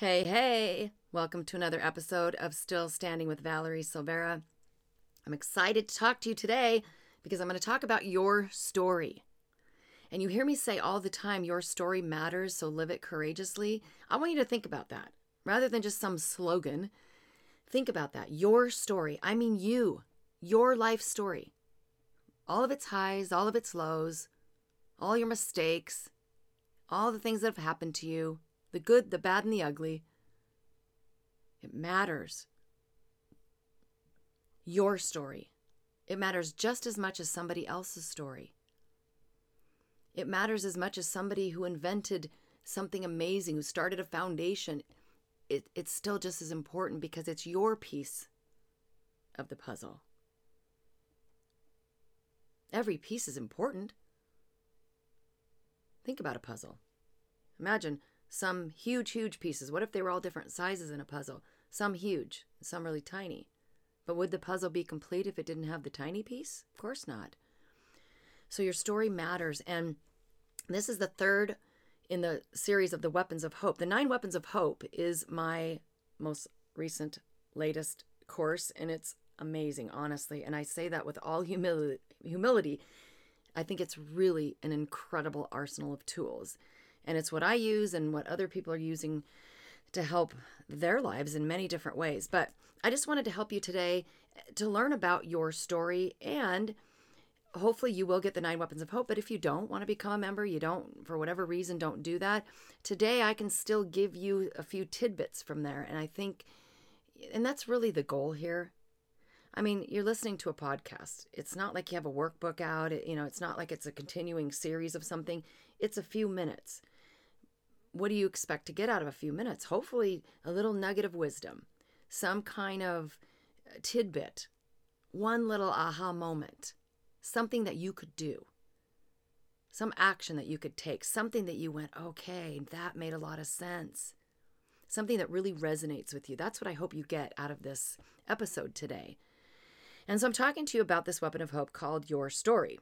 Hey, hey! Welcome to another episode of Still Standing with Valerie Silveira. I'm excited to talk to you today because I'm going to talk about your story. And you hear me say all the time, your story matters, so live it courageously. I want you to think about that rather than just some slogan. Think about that. Your story. I mean, you, your life story. All of its highs, all of its lows, all your mistakes, all the things that have happened to you the good, the bad, and the ugly. It matters. Your story. It matters just as much as somebody else's story. It matters as much as somebody who invented something amazing, who started a foundation. It, it's still just as important because it's your piece of the puzzle. Every piece is important. Think about a puzzle. Imagine some huge, huge pieces. What if they were all different sizes in a puzzle? Some huge, some really tiny. But would the puzzle be complete if it didn't have the tiny piece? Of course not. So your story matters. And this is the third in the series of the Weapons of Hope. The Nine Weapons of Hope is my most recent, latest course, and it's amazing, honestly. And I say that with all humility. humility. I think it's really an incredible arsenal of tools. And it's what I use and what other people are using to help their lives in many different ways. But I just wanted to help you today eh, to learn about your story and hopefully you will get the nine weapons of hope. But if you don't want to become a member you don't for whatever reason don't do that today i can still give you a few tidbits from there. And i think and that's really the goal here. I mean you're listening to a podcast. It's not like you have a workbook out you know it's not like it's a continuing series of something. It's a few minutes what do you expect to get out of a few minutes? Hopefully, a little nugget of wisdom, some kind of tidbit, one little aha moment, something that you could do, some action that you could take, something that you went, okay, that made a lot of sense, something that really resonates with you. That's what I hope you get out of this episode today. And so I'm talking to you about this weapon of hope called Your Story.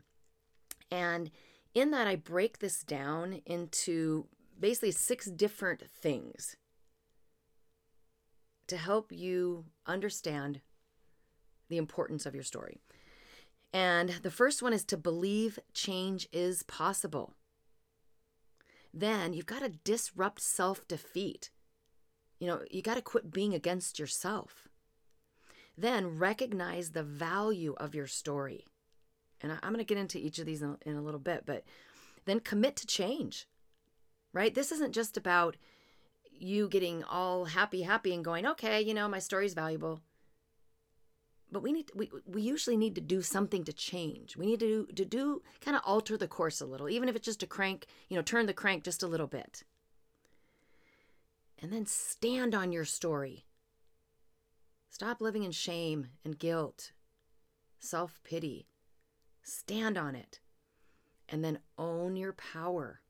And in that, I break this down into basically six different things to help you understand the importance of your story. And the first one is to believe change is possible. Then you've got to disrupt self defeat. You know, you got to quit being against yourself. Then recognize the value of your story. And I'm going to get into each of these in a little bit, but then commit to change right? This isn't just about you getting all happy, happy and going, okay, you know, my story's valuable. But we need we we usually need to do something to change. We need to do, to do kind of alter the course a little, even if it's just a crank, you know, turn the crank just a little bit. And then stand on your story. Stop living in shame and guilt, self pity. Stand on it. And then own your power.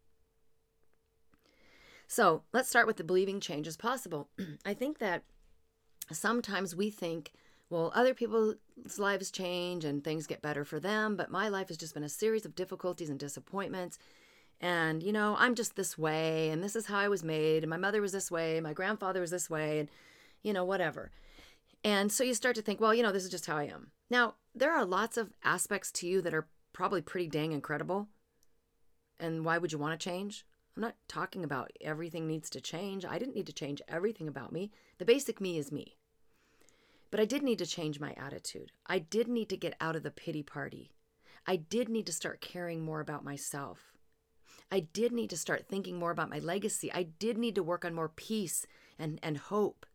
So let's start with the believing change is possible. I think that sometimes we think, well, other people's lives change and things get better for them, but my life has just been a series of difficulties and disappointments. And, you know, I'm just this way, and this is how I was made, and my mother was this way, my grandfather was this way, and, you know, whatever. And so you start to think, well, you know, this is just how I am. Now, there are lots of aspects to you that are probably pretty dang incredible. And why would you want to change? I'm not talking about everything needs to change. I didn't need to change everything about me. The basic me is me. But I did need to change my attitude. I did need to get out of the pity party. I did need to start caring more about myself. I did need to start thinking more about my legacy. I did need to work on more peace and, and hope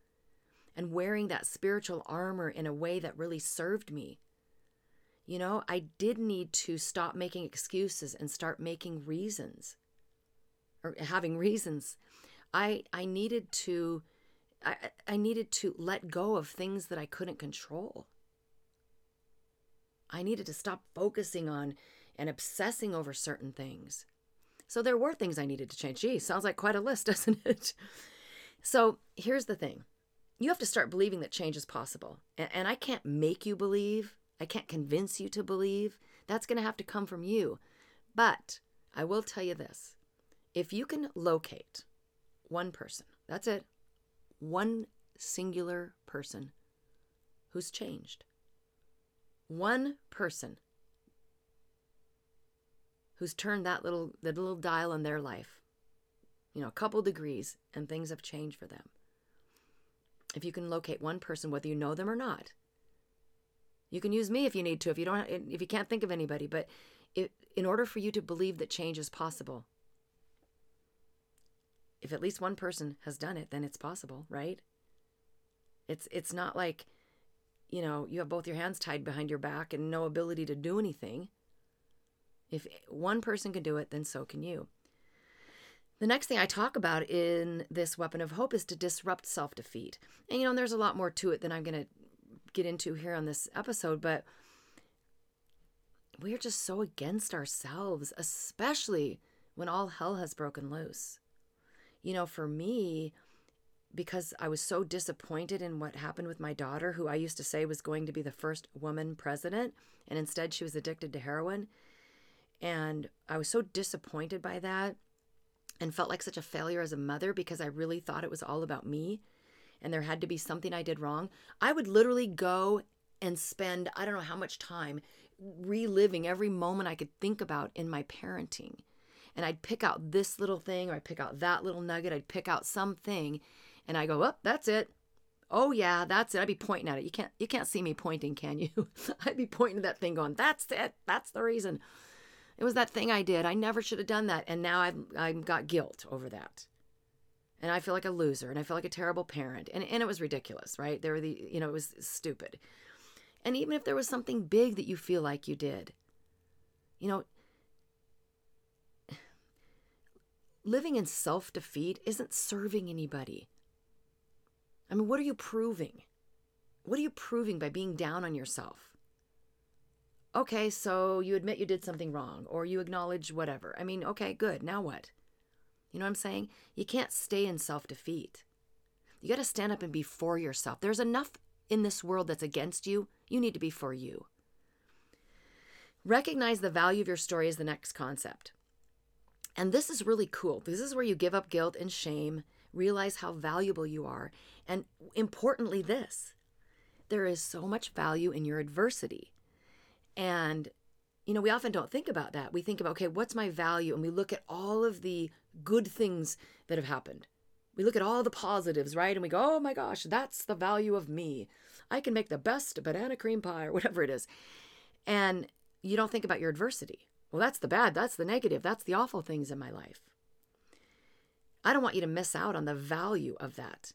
and wearing that spiritual armor in a way that really served me. You know, I did need to stop making excuses and start making reasons or having reasons. I I needed to I, I needed to let go of things that I couldn't control. I needed to stop focusing on and obsessing over certain things. So there were things I needed to change. Gee, sounds like quite a list, doesn't it? So here's the thing you have to start believing that change is possible. And, and I can't make you believe, I can't convince you to believe. That's going to have to come from you. But I will tell you this if you can locate one person, that's it, one singular person who's changed. One person who's turned that little the little dial in their life. You know, a couple degrees and things have changed for them. If you can locate one person whether you know them or not. You can use me if you need to if you don't if you can't think of anybody, but it, in order for you to believe that change is possible, if at least one person has done it, then it's possible, right? It's it's not like you know, you have both your hands tied behind your back and no ability to do anything. If one person can do it, then so can you. The next thing I talk about in this weapon of hope is to disrupt self defeat. And, you know, there's a lot more to it than I'm going to get into here on this episode, but we are just so against ourselves, especially when all hell has broken loose you know, for me, because I was so disappointed in what happened with my daughter, who I used to say was going to be the first woman president, and instead she was addicted to heroin. And I was so disappointed by that and felt like such a failure as a mother because I really thought it was all about me and there had to be something I did wrong. I would literally go and spend, I don't know how much time reliving every moment I could think about in my parenting and I'd pick out this little thing or I'd pick out that little nugget. I'd pick out something and I go, oh, that's it. Oh yeah, that's it. I'd be pointing at it. You can't you can't see me pointing, can you? I'd be pointing to that thing going, that's it. That's the reason. It was that thing I did. I never should have done that. And now I've I've got guilt over that. And I feel like a loser and I feel like a terrible parent. And and it was ridiculous, right? There were the you know, it was stupid. And even if there was something big that you feel like you did, you know, living in self defeat isn't serving anybody. I mean, what are you proving? What are you proving by being down on yourself? Okay, so you admit you did something wrong or you acknowledge whatever. I mean, okay, good. Now what? You know what I'm saying? You can't stay in self defeat. You got to stand up and be for yourself. There's enough in this world that's against you. You need to be for you. Recognize the value of your story is the next concept. And this is really cool. This is where you give up guilt and shame, realize how valuable you are, and importantly, this there is so much value in your adversity. And, you know, we often don't think about that. We think about, okay, what's my value? And we look at all of the good things that have happened. We look at all the positives, right? And we go, oh my gosh, that's the value of me. I can make the best banana cream pie or whatever it is. And you don't think about your adversity. Well, that's the bad, that's the negative, that's the awful things in my life. I don't want you to miss out on the value of that.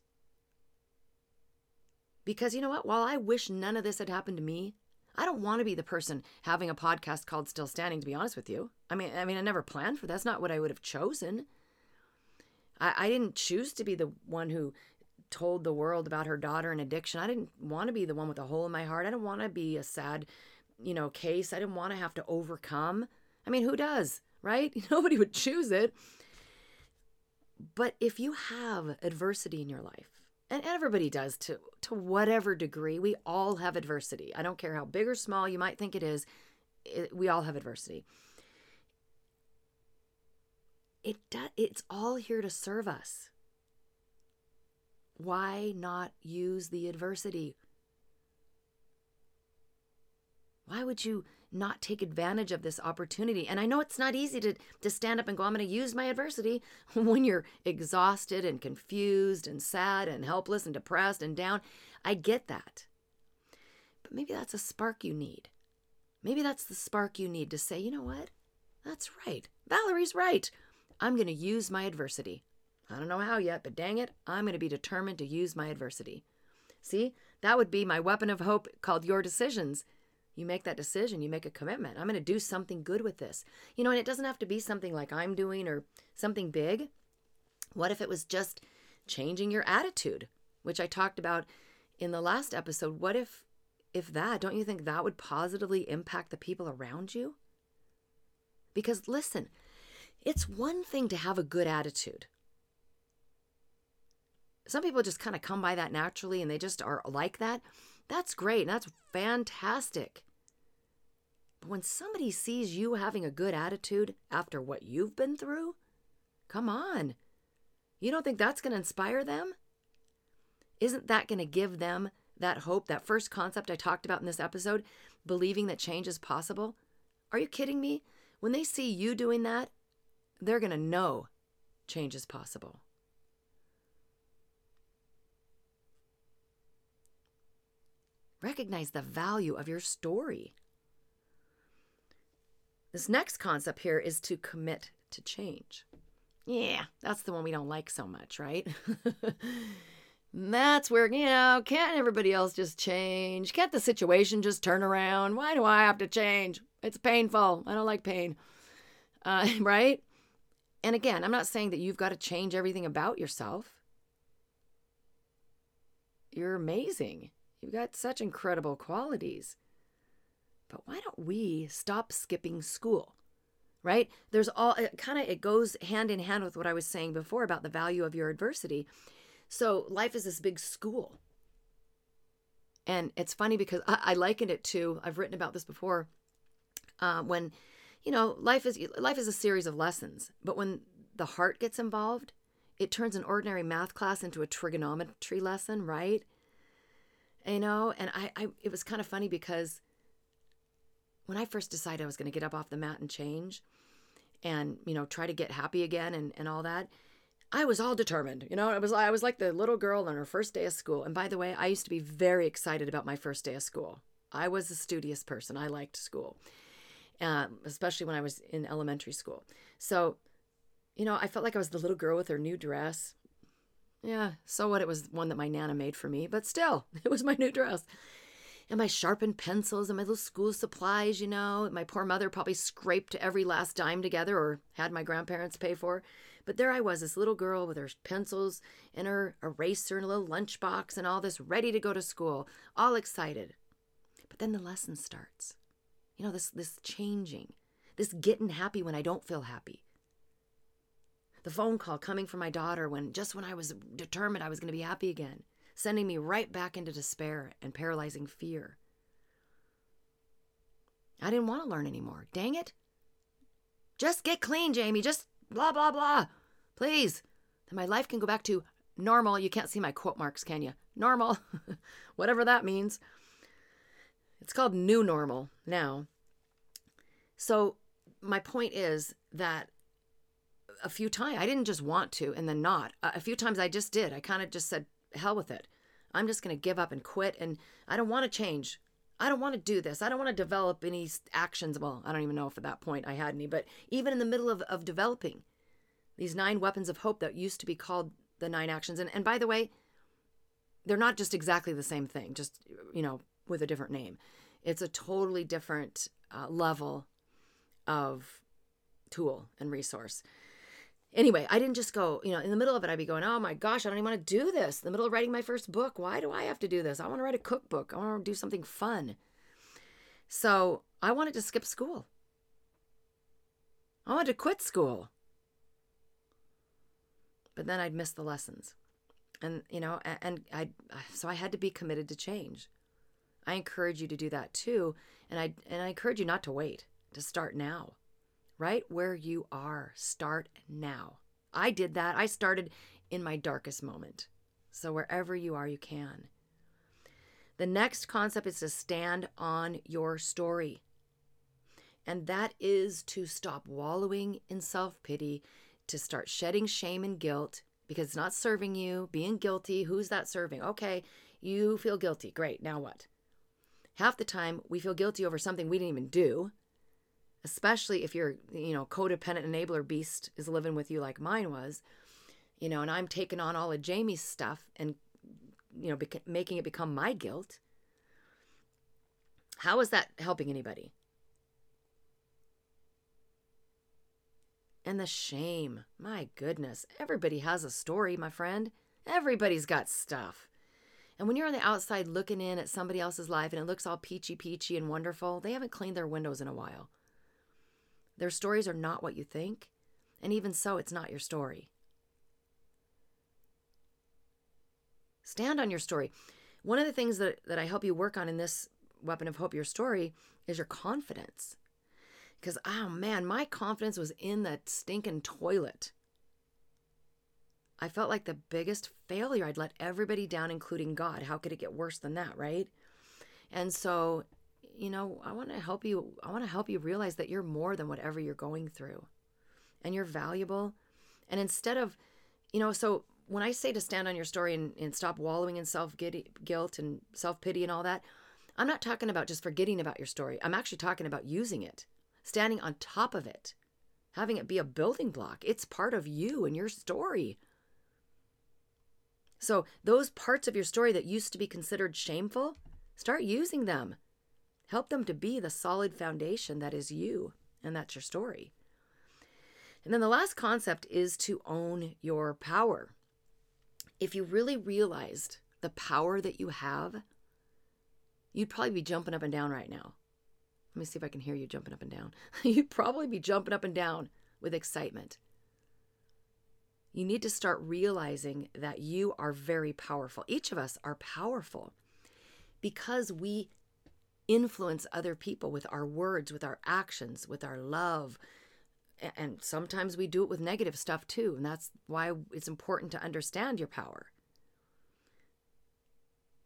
Because you know what? While I wish none of this had happened to me, I don't want to be the person having a podcast called Still Standing, to be honest with you. I mean, I mean, I never planned for that. That's not what I would have chosen. I, I didn't choose to be the one who told the world about her daughter and addiction. I didn't want to be the one with a hole in my heart. I didn't want to be a sad, you know, case. I didn't want to have to overcome I mean, who does, right? Nobody would choose it. But if you have adversity in your life, and everybody does to to whatever degree, we all have adversity. I don't care how big or small you might think it is, it, we all have adversity. It does, it's all here to serve us. Why not use the adversity? Why would you not take advantage of this opportunity. And I know it's not easy to, to stand up and go, I'm going to use my adversity when you're exhausted and confused and sad and helpless and depressed and down. I get that. But maybe that's a spark you need. Maybe that's the spark you need to say, you know what? That's right. Valerie's right. I'm going to use my adversity. I don't know how yet, but dang it, I'm going to be determined to use my adversity. See, that would be my weapon of hope called your decisions you make that decision, you make a commitment. I'm going to do something good with this. You know, and it doesn't have to be something like I'm doing or something big. What if it was just changing your attitude, which I talked about in the last episode? What if if that, don't you think that would positively impact the people around you? Because listen, it's one thing to have a good attitude. Some people just kind of come by that naturally and they just are like that. That's great. And that's fantastic. When somebody sees you having a good attitude after what you've been through, come on. You don't think that's going to inspire them? isn't that going to give them that hope, that first concept I talked about in this episode, believing that change is possible? Are you kidding me? When they see you doing that, they're going to know change is possible. Recognize the value of your story. This next concept here is to commit to change. Yeah, that's the one we don't like so much, right? that's where, you know, can't everybody else just change? Can't the situation just turn around? Why do I have to change? It's painful. I don't like pain. Uh, right? And again, I'm not saying that you've got to change everything about yourself. You're amazing. You've got such incredible qualities. But why don't we stop skipping school? Right? There's all it kind of it goes hand in hand with what I was saying before about the value of your adversity. So life is this big school. And it's funny because I, I likened it to I've written about this before. Uh, when you know life is life is a series of lessons, but when the heart gets involved, it turns an ordinary math class into a trigonometry lesson, right? you know and I, I it was kind of funny because when i first decided i was going to get up off the mat and change and you know try to get happy again and, and all that i was all determined you know? It was i was like the little girl on her first day of school. And by the way i used to be very excited about my first day of school. I was a studious person. I liked school um, especially when i was in elementary school. So you know i felt like i was the little girl with her new dress. Yeah, so what? It was one that my Nana made for me, but still, it was my new dress. And my sharpened pencils and my little school supplies, you know. My poor mother probably scraped every last dime together or had my grandparents pay for. But there I was, this little girl with her pencils and her eraser and a little lunchbox and all this, ready to go to school, all excited. But then the lesson starts. You know, this this changing, this getting happy when I don't feel happy the phone call coming from my daughter when just when I was determined I was going to be happy again, sending me right back into despair and paralyzing fear. I didn't want to learn anymore. Dang it. Just get clean, Jamie. Just blah, blah, blah. Please. Then my life can go back to normal. You can't see my quote marks, can you? Normal. Whatever that means. It's called new normal now. So, my point is that a few times. I didn't just want to and then not. A few times I just did. I kind of just said, hell with it. I'm just going to give up and quit. And I don't want to change. I don't want to do this. I don't want to develop any actions. Well, I don't even know if at that point I had any, but even in the middle of, of developing these nine weapons of hope that used to be called the nine actions. And, and by the way, they're not just exactly the same thing, just, you know, with a different name. It's a totally different uh, level of tool and resource anyway, I didn't just go, you know, in the middle of it, I'd be going, oh my gosh, I don't even want to do this. In the middle of writing my first book, why do I have to do this? I want to write a cookbook. I want to do something fun. So I wanted to skip school. I wanted to quit school. But then I'd miss the lessons. And, you know, and I, so I had to be committed to change. I encourage you to do that too. And I, and I encourage you not to wait, to start now right where you are. Start now. I did that. I started in my darkest moment. So wherever you are, you can. The next concept is to stand on your story. And that is to stop wallowing in self pity, to start shedding shame and guilt because it's not serving you, being guilty. Who's that serving? Okay, you feel guilty. Great. Now what? Half the time, we feel guilty over something we didn't even do especially if your you know codependent enabler beast is living with you like mine was you know and i'm taking on all of jamie's stuff and you know bec- making it become my guilt how is that helping anybody? And the shame. My goodness. Everybody has a story my friend. Everybody's got stuff. And when you're on the outside looking in at somebody else's life and it looks all peachy peachy and wonderful, they haven't cleaned their windows in a while. Their stories are not what you think, and even so, it's not your story. Stand on your story. One of the things that, that I help you work on in this weapon of hope, your story, is your confidence. Because, oh man, my confidence was in that stinking toilet. I felt like the biggest failure. I'd let everybody down, including God. How could it get worse than that, right? And so, you know, I want to help you. I want to help you realize that you're more than whatever you're going through and you're valuable. And instead of, you know, so when I say to stand on your story and, and stop wallowing in self guilt and self pity and all that, I'm not talking about just forgetting about your story. I'm actually talking about using it, standing on top of it, having it be a building block. It's part of you and your story. So, those parts of your story that used to be considered shameful, start using them. Help them to be the solid foundation that is you, and that's your story. And then the last concept is to own your power. If you really realized the power that you have, you'd probably be jumping up and down right now. Let me see if I can hear you jumping up and down. you'd probably be jumping up and down with excitement you need to start realizing that you are very powerful. Each of us are powerful because we influence other people with our words, with our actions, with our love. And sometimes we do it with negative stuff too. And that's why it's important to understand your power.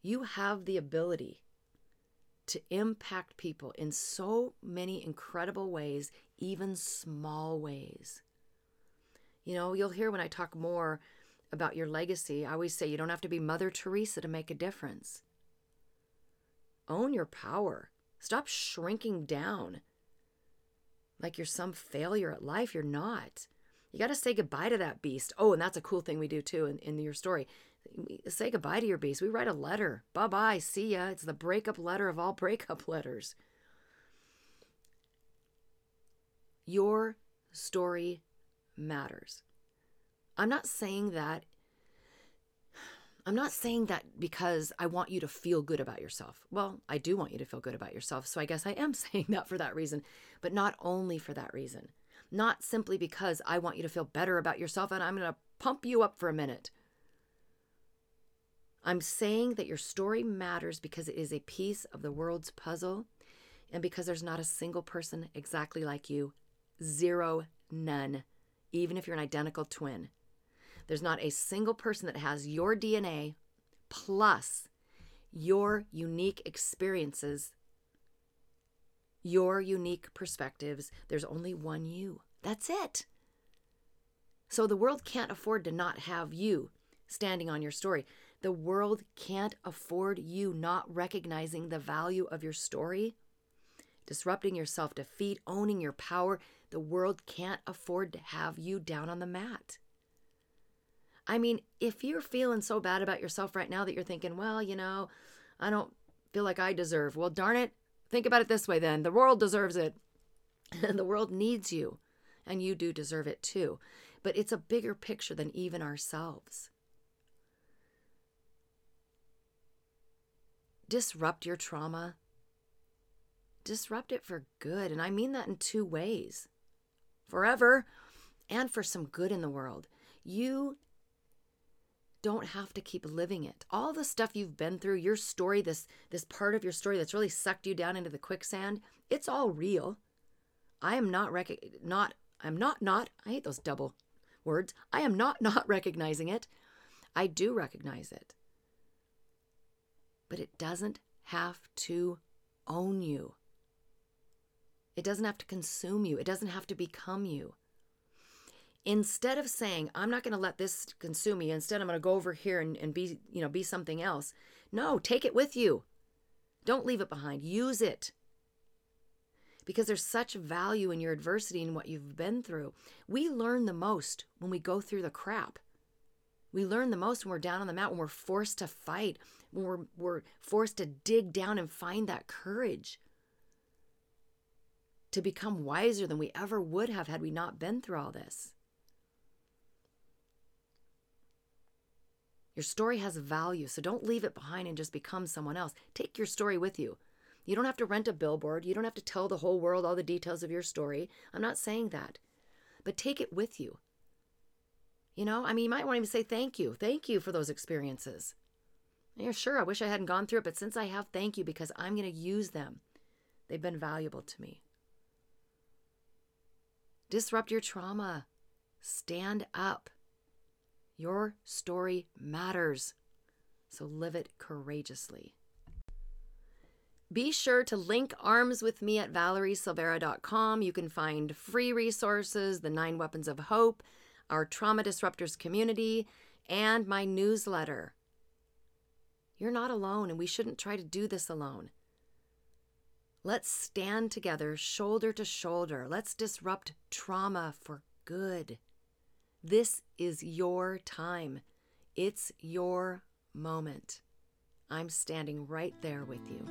You have the ability to impact people in so many incredible ways, even small ways. You know, you'll hear when I talk more about your legacy, I always say you don't have to be Mother Teresa to make a difference. Own your power. Stop shrinking down like you're some failure at life. You're not. You got to say goodbye to that beast. Oh, and that's a cool thing we do too in, in your story. Say goodbye to your beast. We write a letter. Bye bye. See ya. It's the breakup letter of all breakup letters. Your story matters. I'm not saying that I'm not saying that because I want you to feel good about yourself. Well, I do want you to feel good about yourself. So I guess I am saying that for that reason, but not only for that reason. Not simply because I want you to feel better about yourself and I'm going to pump you up for a minute. I'm saying that your story matters because it is a piece of the world's puzzle and because there's not a single person exactly like you. Zero, none even if you're an identical twin. There's not a single person that has your DNA plus your unique experiences, your unique perspectives. There's only one you. That's it. So the world can't afford to not have you standing on your story. The world can't afford you not recognizing the value of your story, disrupting your self defeat, owning your power, the world can't afford to have you down on the mat. I mean, if you're feeling so bad about yourself right now that you're thinking, well, you know, I don't feel like I deserve. Well, darn it, think about it this way then. The world deserves it. And the world needs you. And you do deserve it too. But it's a bigger picture than even ourselves. Disrupt your trauma. Disrupt it for good. And I mean that in two ways forever and for some good in the world. You don't have to keep living it. All the stuff you've been through, your story, this this part of your story that's really sucked you down into the quicksand, it's all real. I am not rec- not I'm not not I hate those double words. I am not not recognizing it. I do recognize it. But it doesn't have to own you. It doesn't have to consume you, it doesn't have to become you. Instead of saying, I'm not going to let this consume me, instead I'm going to go over here and, and be, you know, be something else. No, take it with you. Don't leave it behind. Use it. Because there's such value in your adversity and what you've been through. We learn the most when we go through the crap. We learn the most when we're down on the mat, when we're forced to fight, when we're, we're forced to dig down and find that courage to become wiser than we ever would have had we not been through all this. Your story has value, so don't leave it behind and just become someone else. Take your story with you. You don't have to rent a billboard. You don't have to tell the whole world all the details of your story. I'm not saying that. But take it with you. You know, I mean, you might want to even say thank you. Thank you for those experiences. Yeah, sure, I wish I hadn't gone through it, but since I have, thank you because I'm going to use them. They've been valuable to me. Disrupt your trauma. Stand up. Your story matters. So live it courageously. Be sure to link arms with me at valeriesilveira.com. You can find free resources, the nine weapons of hope, our trauma disruptors community, and my newsletter. You're not alone, and we shouldn't try to do this alone. Let's stand together, shoulder to shoulder. Let's disrupt trauma for good. This is your time. It's your moment. I'm standing right there with you.